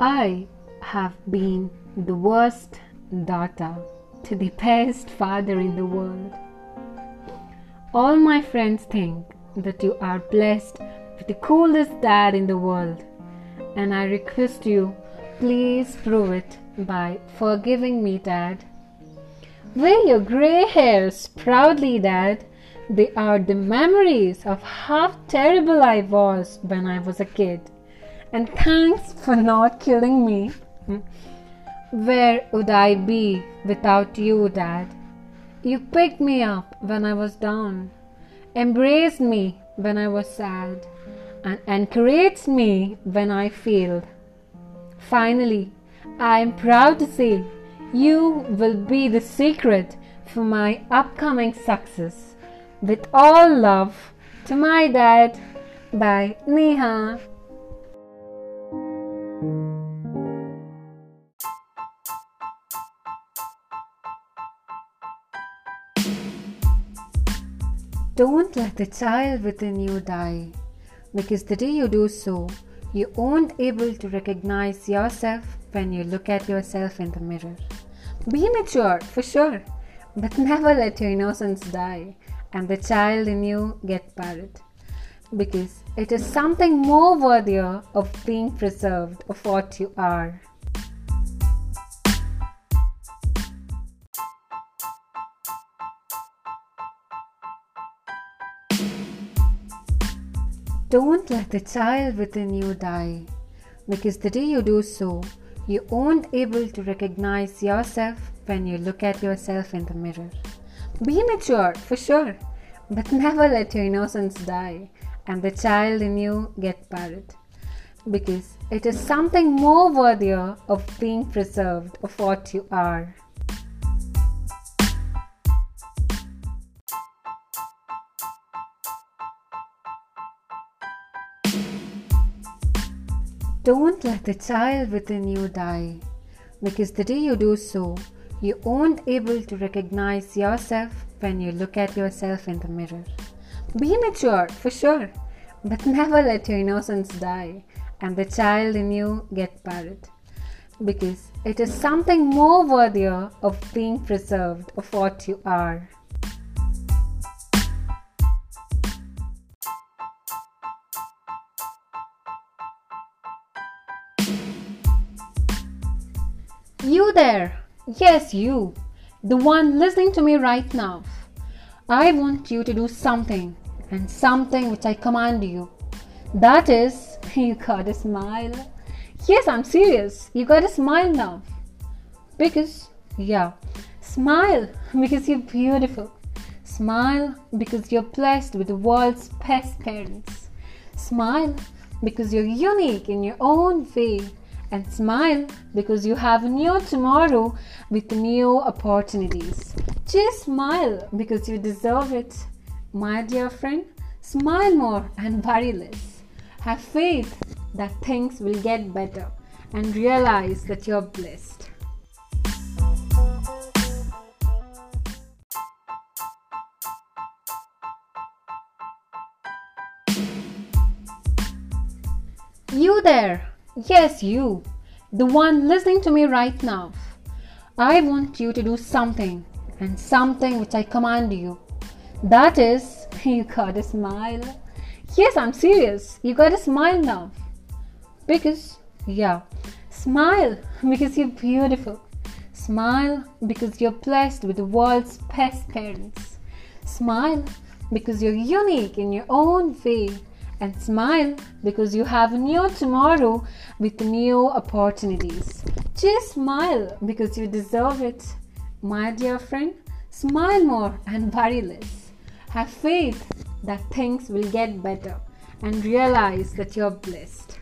I have been the worst daughter to the best father in the world. All my friends think that you are blessed with the coolest dad in the world, and I request you, please prove it by forgiving me, Dad. Wear your grey hairs proudly, Dad. They are the memories of how terrible I was when I was a kid. And thanks for not killing me. Hmm? Where would I be without you, Dad? You picked me up when I was down, embraced me when I was sad, and encouraged me when I failed. Finally, I am proud to say you will be the secret for my upcoming success. With all love to my dad, by Neha. Don't let the child within you die, because the day you do so, you won't able to recognize yourself when you look at yourself in the mirror. Be mature, for sure, but never let your innocence die and the child in you get buried. Because it is something more worthier of being preserved of what you are. Don't let the child within you die, because the day you do so, you won't able to recognize yourself when you look at yourself in the mirror. Be mature, for sure, but never let your innocence die and the child in you get buried. Because it is something more worthier of being preserved of what you are. Don't let the child within you die, because the day you do so, you won't able to recognize yourself when you look at yourself in the mirror. Be mature, for sure, but never let your innocence die and the child in you get buried. Because it is something more worthier of being preserved of what you are. You there! Yes, you! The one listening to me right now. I want you to do something, and something which I command you. That is, you gotta smile. Yes, I'm serious. You gotta smile now. Because, yeah, smile because you're beautiful. Smile because you're blessed with the world's best parents. Smile because you're unique in your own way and smile because you have a new tomorrow with new opportunities. Just smile because you deserve it. My dear friend, smile more and worry less. Have faith that things will get better and realize that you're blessed. You there! Yes, you! The one listening to me right now. I want you to do something, and something which I command you. That is, you gotta smile. Yes, I'm serious. You gotta smile now. Because, yeah, smile because you're beautiful. Smile because you're blessed with the world's best parents. Smile because you're unique in your own way and smile because you have a new tomorrow with new opportunities. Just smile because you deserve it. My dear friend, smile more and worry less. Have faith that things will get better and realize that you're blessed.